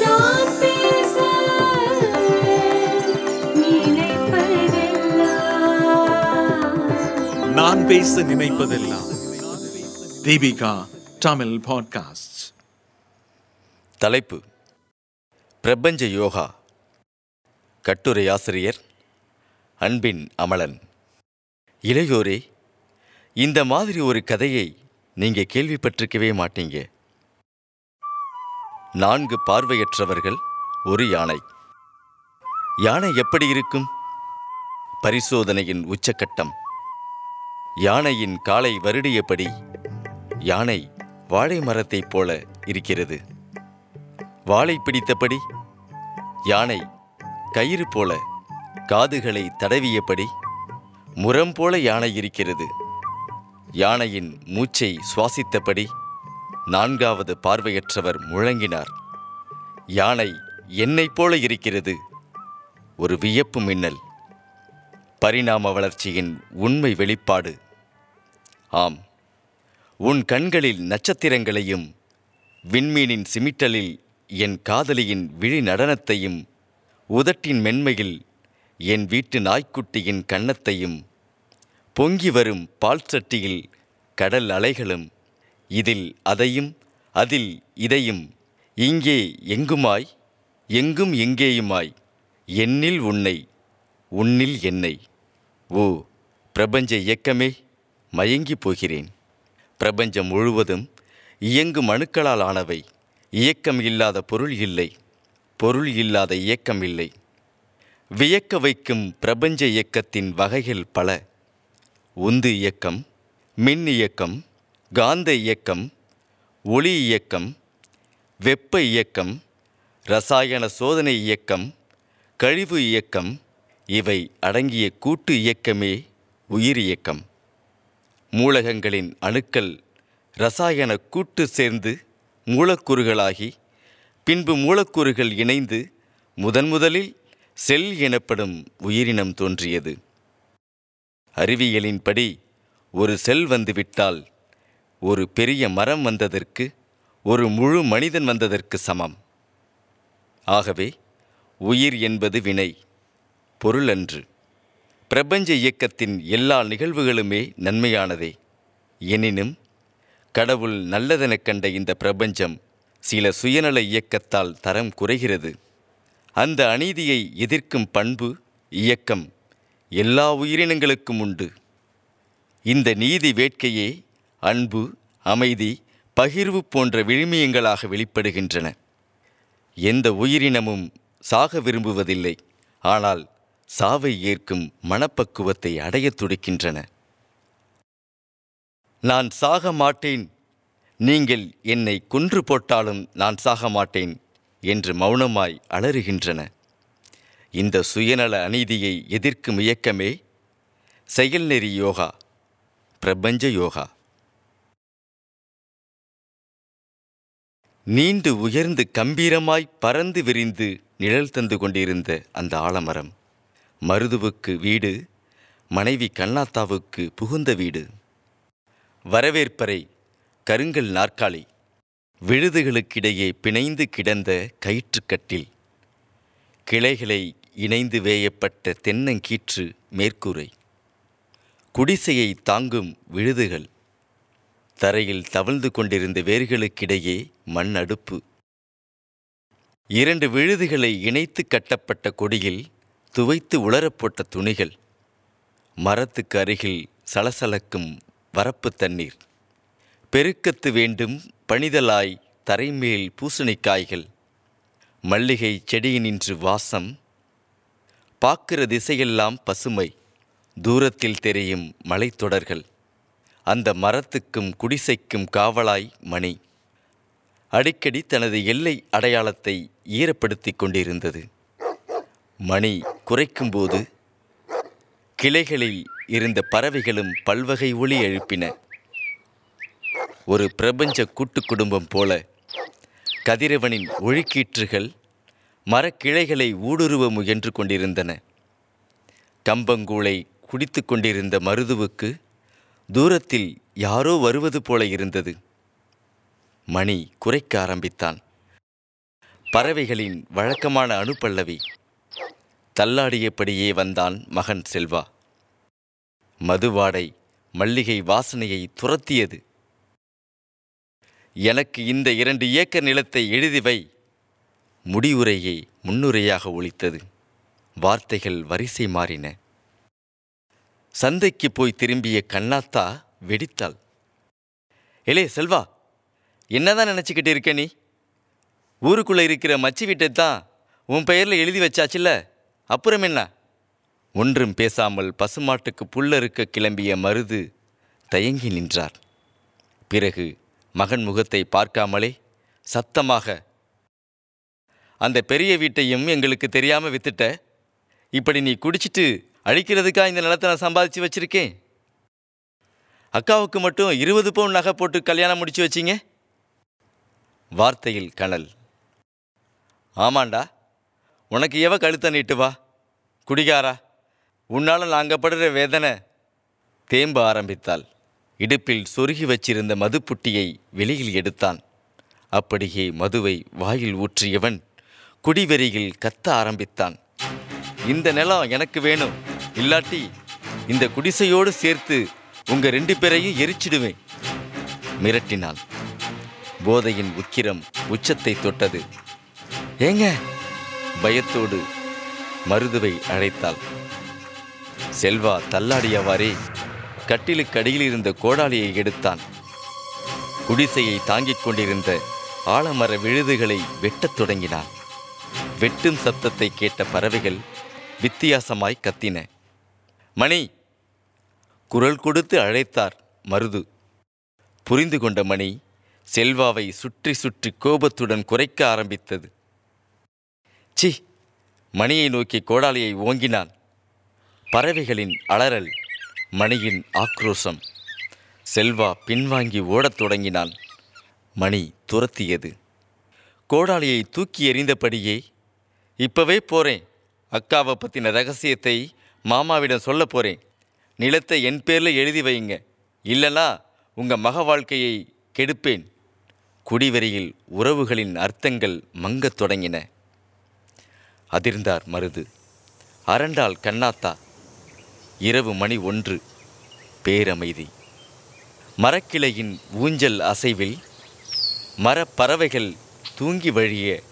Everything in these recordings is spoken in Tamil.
நான் பேச நினைப்பதெல்லாம். நான் பேச நினைப்பதெல்லாம். தீபிகா தமிழ் பாட்காஸ்ட் தலைப்பு. பிரபஞ்ச யோகா. கட்டுரை ஆசிரியர் அன்பின் அமலன். இளையோரே இந்த மாதிரி ஒரு கதையை நீங்க கேள்விப்பட்டிருக்கவே மாட்டீங்க. நான்கு பார்வையற்றவர்கள் ஒரு யானை. யானை எப்படி இருக்கும்? பரிசோதனையின் உச்சக்கட்டம் யானையின் காலை வருடியபடி யானை வாழை மரத்தைப் போல இருக்கிறது. வாழை பிடித்தபடி யானை கயிறு போல காதுகளை தடவியபடி முரம் போல யானை இருக்கிறது. யானையின் மூச்சை சுவாசித்தபடி நான்காவது பார்வையற்றவர் முழங்கினார். யானை என்னைப் போல இருக்கிறது? ஒரு வியப்பு மின்னல். பரிணாம வளர்ச்சியின் உண்மை வெளிப்பாடு. ஆம். உன் கண்களில் நட்சத்திரங்களையும் விண்மீனின் சிமிட்டலில் என் காதலியின் விழி நடனத்தையும் உதட்டின் மென்மையில் என் வீட்டு நாய்க்குட்டியின் கன்னத்தையும் பொங்கி வரும் பால் சட்டியில் கடல் அலைகளும் இதில் அதையும் அதில் இதையும். இங்கே எங்குமாய்? எங்கும் எங்கேயுமாய்? என்னில் உன்னை உன்னில் என்னை. ஓ பிரபஞ்ச இயக்கமே மயங்கி போகிறேன். பிரபஞ்சம் முழுவதும் இயங்கும் அணுக்களால் ஆனவை. இயக்கம் இல்லாத பொருள் இல்லை. பொருள் இல்லாத இயக்கம் இல்லை. வியக்க வைக்கும் பிரபஞ்ச இயக்கத்தின் வகைகள் பல. உந்து இயக்கம் மின் இயக்கம் காந்த இயக்கம் ஒளி இயக்கம் வெப்ப இயக்கம் ரசாயன சோதனை இயக்கம் கழிவு இயக்கம் இவை அடங்கிய கூட்டு இயக்கமே உயிர் இயக்கம். மூலகங்களின் அணுக்கள் ரசாயன கூட்டு சேர்ந்து மூலக்கூறுகளாகி பின்பு மூலக்கூறுகள் இணைந்து முதன்முதலில் செல் எனப்படும் உயிரினம் தோன்றியது. அறிவியலின்படி ஒரு செல் வந்துவிட்டால் ஒரு பெரிய மரம் வந்ததற்கு ஒரு முழு மனிதன் வந்ததற்கு சமம். ஆகவே உயிர் என்பது வினை பொருள் அன்று. பிரபஞ்ச இயக்கத்தின் எல்லா நிகழ்வுகளுமே நன்மையானதே. எனினும் கடவுள் நல்லதெனக் கண்ட இந்த பிரபஞ்சம் சில சுயநல இயக்கத்தால் தரம் குறைகிறது. அந்த அநீதியை எதிர்க்கும் பண்பு இயக்கம் எல்லா உயிரினங்களுக்கும் உண்டு. இந்த நீதி வேட்கையே அன்பு அமைதி பகிர்வு போன்ற விழுமியங்களாக வெளிப்படுகின்றன. எந்த உயிரினமும் சாக விரும்புவதில்லை. ஆனால் சாவை ஏற்கும் மனப்பக்குவத்தை அடையத் துடிக்கின்றன. நான் சாக மாட்டேன். நீங்கள் என்னை கொன்று போட்டாலும் நான் சாக மாட்டேன் என்று மௌனமாய் அலறுகின்றன. இந்த சுயநல அநீதியை எதிர்க்கும் இயக்கமே செயல்நெறி யோகா பிரபஞ்ச யோகா. நீண்டு உயர்ந்து கம்பீரமாய் பறந்து விரிந்து நிழல் தந்து கொண்டிருந்த அந்த ஆலமரம். மருதுவுக்கு வீடு மனைவி கண்ணாத்தாவுக்கு புகுந்த வீடு. வரவேற்பறை கருங்கல் நாற்காலி விழுதுகளுக்கிடையே பிணைந்து கிடந்த கயிற்றுக்கட்டில் கிளைகளை இணைந்து வேயப்பட்ட தென்னங்கீற்று மேற்கூரை. குடிசையை தாங்கும் விழுதுகள். தரையில் தவழ்ந்து கொண்டிருந்த வேர்களுக்கிடையே மண் அடுப்பு இரண்டு விழுதுகளை இணைத்து கட்டப்பட்ட கொடியில் துவைத்து உலரப்போட்ட துணிகள். மரத்துக்கு அருகில் சலசலக்கும் வரப்பு தண்ணீர். பெருக்கத்து வேண்டும் பணிதலாய் தரைமேல் பூசணிக்காய்கள் மல்லிகை செடியினின்று வாசம். பார்க்கிற திசையெல்லாம் பசுமை. தூரத்தில் தெரியும் மலைத்தொடர்கள். அந்த மரத்துக்கும் குடிசைக்கும் காவலாய் மணி. அடிக்கடி தனது எல்லை அடையாளத்தை ஈரப்படுத்திக் கொண்டிருந்தது. மணி குறைக்கும்போது கிளைகளில் இருந்த பறவைகளும் பல்வகை ஒளி எழுப்பின. ஒரு பிரபஞ்ச கூட்டு குடும்பம் போல கதிரவனின் ஒழுக்கீற்றுகள் மரக்கிளைகளை ஊடுருவ முயன்று கொண்டிருந்தன. கம்பங்கூளை குடித்து கொண்டிருந்த மருதுவுக்கு தூரத்தில் யாரோ வருவது போல இருந்தது. மணி குறைக்க ஆரம்பித்தான். பறவைகளின் வழக்கமான அணுப்பல்லவி தள்ளாடியபடியே வந்தான் மகன் செல்வா. மதுவாடை மல்லிகை வாசனையை துரத்தியது. எனக்கு இந்த இரண்டு ஏக்கர் நிலத்தை எழுதி வை. முடிவுரையை முன்னுரையாக ஒழித்தது வார்த்தைகள் வரிசை மாறின. சந்தைக்கு போய் திரும்பிய கண்ணாத்தா வெடித்தாள். எலே செல்வா என்னதான் நினச்சிக்கிட்டு இருக்க நீ? ஊருக்குள்ளே இருக்கிற மச்சி வீட்டை தான் உன் பெயரில் எழுதி வச்சாச்சுல்ல அப்புறம் என்ன? ஒன்றும் பேசாமல் பசுமாட்டுக்கு புல்லறுக்க கிளம்பிய மருது தயங்கி நின்றார். பிறகு மகன் முகத்தை பார்க்காமலே சத்தமாக அந்த பெரிய வீட்டையும் எங்களுக்கு தெரியாமல் வித்துட்ட? இப்படி நீ குடிச்சிட்டு அழிக்கிறதுக்கா இந்த நிலத்தை நான் சம்பாதிச்சு வச்சிருக்கேன். அக்காவுக்கு மட்டும் இருபது பவுன் நகை போட்டு கல்யாணம் முடிச்சு வச்சிங்க? வார்த்தையில் கனல். ஆமாண்டா. உனக்கு எவ கழுத்தை நீட்டு வா? குடிகாரா. உன்னால் நாங்கள் படுற வேதனை. தேம்ப ஆரம்பித்தாள். இடுப்பில் சொருகி வச்சிருந்த மதுப்புட்டியை வெளியில் எடுத்தான். அப்படியே மதுவை வாயில் ஊற்றியவன் குடிவெறியில் கத்த ஆரம்பித்தான். இந்த நிலம் எனக்கு வேணும். இல்லாட்டி இந்த குடிசையோடு சேர்த்து உங்க ரெண்டு பேரையும் எரிச்சிடுவேன். மிரட்டினாள் போதையின் உக்கிரம் உச்சத்தை தொட்டது. ஏங்க? பயத்தோடு மருதுவை அழைத்தாள். செல்வா தள்ளாடியவாறே கட்டிலுக்கு அடியில் இருந்த கோடாலியை எடுத்தான். குடிசையை தாங்கிக் கொண்டிருந்த ஆலமர விழுதுகளை வெட்டத் தொடங்கினான் வெட்டும் சத்தத்தை கேட்ட பறவைகள் வித்தியாசமாய் கத்தின. மணி. குரல் கொடுத்து அழைத்தார் மருது. புரிந்து கொண்ட மணி செல்வாவை சுற்றி சுற்றி கோபத்துடன் குறைக்க ஆரம்பித்தது. சி மணியை நோக்கி கோடாலியை ஓங்கினான். பறவைகளின் அலறல் மணியின் ஆக்ரோஷம். செல்வா பின்வாங்கி ஓடத் தொடங்கினான். மணி துரத்தியது. கோடாலியை தூக்கி எறிந்தபடியே இப்பவே போறேன். அக்காவை பற்றின ரகசியத்தை மாமாவிடம் சொல்ல போகிறேன் நிலத்தை என் பேரில் எழுதி வைங்க இல்லைனா உங்கள் மக வாழ்க்கையை கெடுப்பேன். குடிவெறியில் உறவுகளின் அர்த்தங்கள் மங்கத் தொடங்கின. அதிர்ந்தார் மருது. அரண்டாள் கண்ணாத்தா. இரவு மணி ஒன்று. பேரமைதி. மரக்கிளையின் ஊஞ்சல் அசைவில் மரப்பறவைகள் தூங்கி வழிய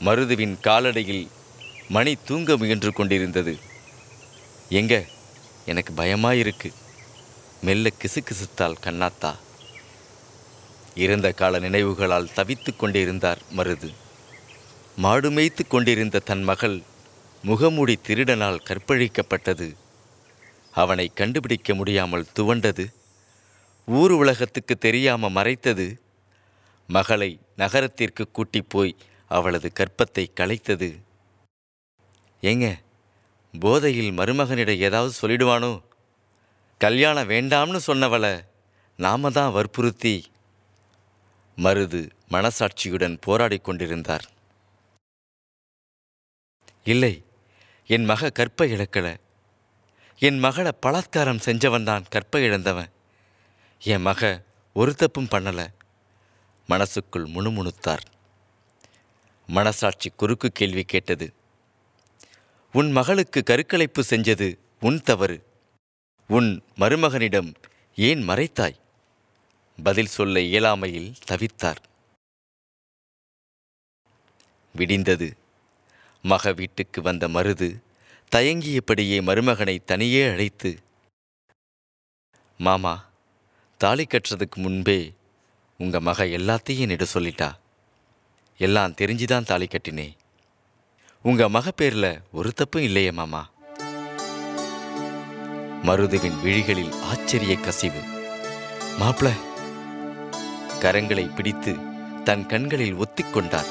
மருதுவின் காலடையில் மணி தூங்க முயன்று கொண்டிருந்தது. எங்க? எனக்கு பயமாயிருக்கு மெல்ல கிசுகிசுத்தாள் கண்ணாத்தா. இறந்த கால நினைவுகளால் தவித்துக் கொண்டிருந்தார் மருது. மாடு மேய்த்து கொண்டிருந்த தன் மகள் முகமூடி திருடனால் கற்பழிக்கப்பட்டது. அவனை கண்டுபிடிக்க முடியாமல் துவண்டது. ஊர் உலகத்துக்கு தெரியாம மறைத்தது. மகளை நகரத்திற்கு கூட்டி போய் அவளது கற்பத்தை கலைத்தது ஏங்க? போதையில் மருமகனிட ஏதாவது சொல்லிடுவானோ? கல்யாணம் வேண்டாம்னு சொன்னவளை நாம தான் வற்புறுத்தி மருது மனசாட்சியுடன் போராடி கொண்டிருந்தார். இல்லை என் மக கற்பை இழக்கல. என் மகளை பலாத்காரம் செஞ்சவன் தான் கற்பை இழந்தவன். என் மக ஒரு தப்பும் பண்ணல. மனசுக்குள் முணுமுணுத்தார். மனசாட்சி குறுக்கு கேள்வி கேட்டது. உன் மகளுக்கு கருக்கலைப்பு செஞ்சது உன் தவறு. உன் மருமகனிடம் ஏன் மறைத்தாய்? பதில் சொல்ல இயலாமையில் தவித்தார். விடிந்தது. மக வீட்டுக்கு வந்த மருது தயங்கியபடியே மருமகனை தனியே அழைத்து மாமா தாலி கட்டுறதுக்கு முன்பே உங்க மக எல்லாத்தையும் என்னிட சொல்லிட்டா. எல்லாம் தெரிஞ்சுதான் தாலி கட்டினே உங்க மக பேர்ல ஒரு தப்பும் இல்லையே மாமா. மருதுவின் விழிகளில் ஆச்சரிய கசிவு. மாப்ள கரங்களை பிடித்து தன் கண்களில் ஒத்திக்கொண்டார்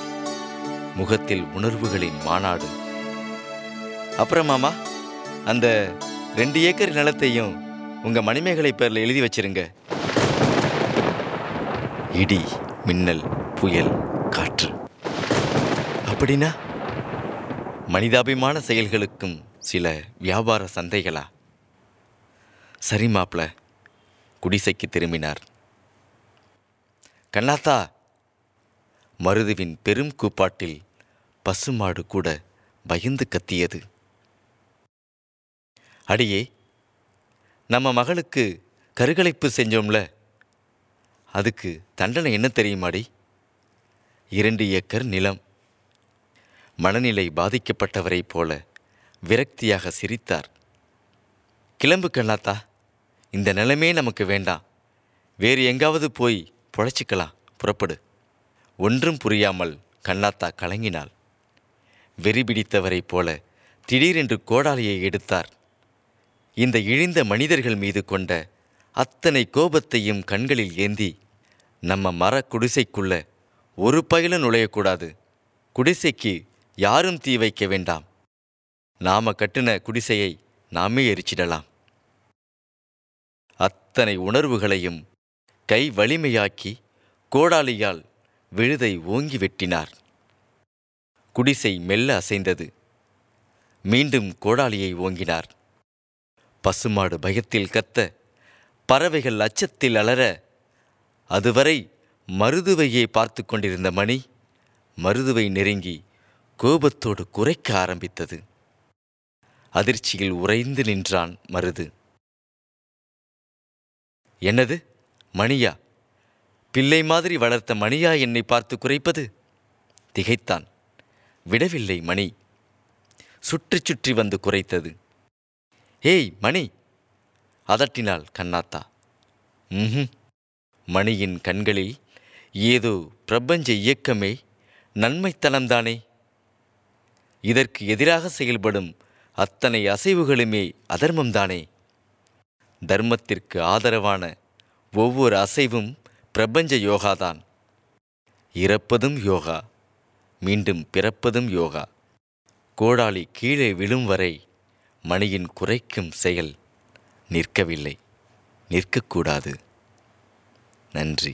முகத்தில் உணர்வுகளின் மாநாடு. அப்புறம் மாமா அந்த ரெண்டு ஏக்கர் நிலத்தையும் உங்க மணிமேகலை பேர்ல எழுதி வச்சிருங்க. இடி மின்னல் புயல் காற்று. அப்படின்னா? மனிதாபிமான செயல்களுக்கும் சில வியாபார சந்தைகளா? சரி மாப்ள குடிசைக்கு திரும்பினார். கண்ணாத்தா மருதுவின் பெரும் கூப்பாட்டில் பசுமாடு கூட பயந்து கத்தியது. அடியே நம்ம மகளுக்கு கருகலைப்பு செஞ்சோம்ல. அதுக்கு தண்டனை என்ன தெரியுமாடி? இரண்டு ஏக்கர் நிலம். மனநிலை பாதிக்கப்பட்டவரைப் போல விரக்தியாக சிரித்தார். கிளம்பு கண்ணாத்தா இந்த நிலமே நமக்கு வேண்டாம். வேறு எங்காவது போய் பொழைச்சிக்கலாம் புறப்படு. ஒன்றும் புரியாமல் கண்ணாத்தா கலங்கினாள். வெறி பிடித்தவரைப் போல திடீரென்று கோடாலியை எடுத்தார். இந்த இழிந்த மனிதர்கள் மீது கொண்ட அத்தனை கோபத்தையும் கண்களில் ஏந்தி நம்ம மர குடிசைக்குள்ள ஒரு பயிலும் நுழையக்கூடாது. குடிசைக்கு யாரும் தீ வைக்க வேண்டாம். நாம கட்டின குடிசையை நாமே எரிச்சிடலாம். அத்தனை உணர்வுகளையும் கை வலிமையாக்கி கோடாலியால் விழுதை ஓங்கி வெட்டினார். குடிசை மெல்ல அசைந்தது. மீண்டும் கோடாலியை ஓங்கினார். பசுமாடு பயத்தில் கத்த பறவைகள் அச்சத்தில் அலற அதுவரை மருதுவையே பார்த்து கொண்டிருந்த மணி மருதுவை நெருங்கி கோபத்தோடு குறைக்க ஆரம்பித்தது. அதிர்ச்சியில் உறைந்து நின்றான் மருது. என்னது? மணியா? பிள்ளை மாதிரி வளர்த்த மணியா என்னை பார்த்து குறைப்பது? திகைத்தான். விடவில்லை மணி. சுற்றி சுற்றி வந்து குறைத்தது. ஏய் மணி! அதட்டினாள் கண்ணாத்தா. ம்ஹும் மணியின் கண்களில் ஏதோ பிரபஞ்ச இயக்கமே நன்மைத்தனம்தானே? இதற்கு எதிராக செயல்படும் அத்தனை அசைவுகளுமே அதர்மம்தானே தர்மத்திற்கு ஆதரவான ஒவ்வொரு அசைவும் பிரபஞ்ச யோகாதான் இறப்பதும் யோகா மீண்டும் பிறப்பதும் யோகா. கோடாலி கீழே விழும் வரை மணியின் குறைக்கும் செயல் நிற்கவில்லை நிற்கக்கூடாது. நன்றி.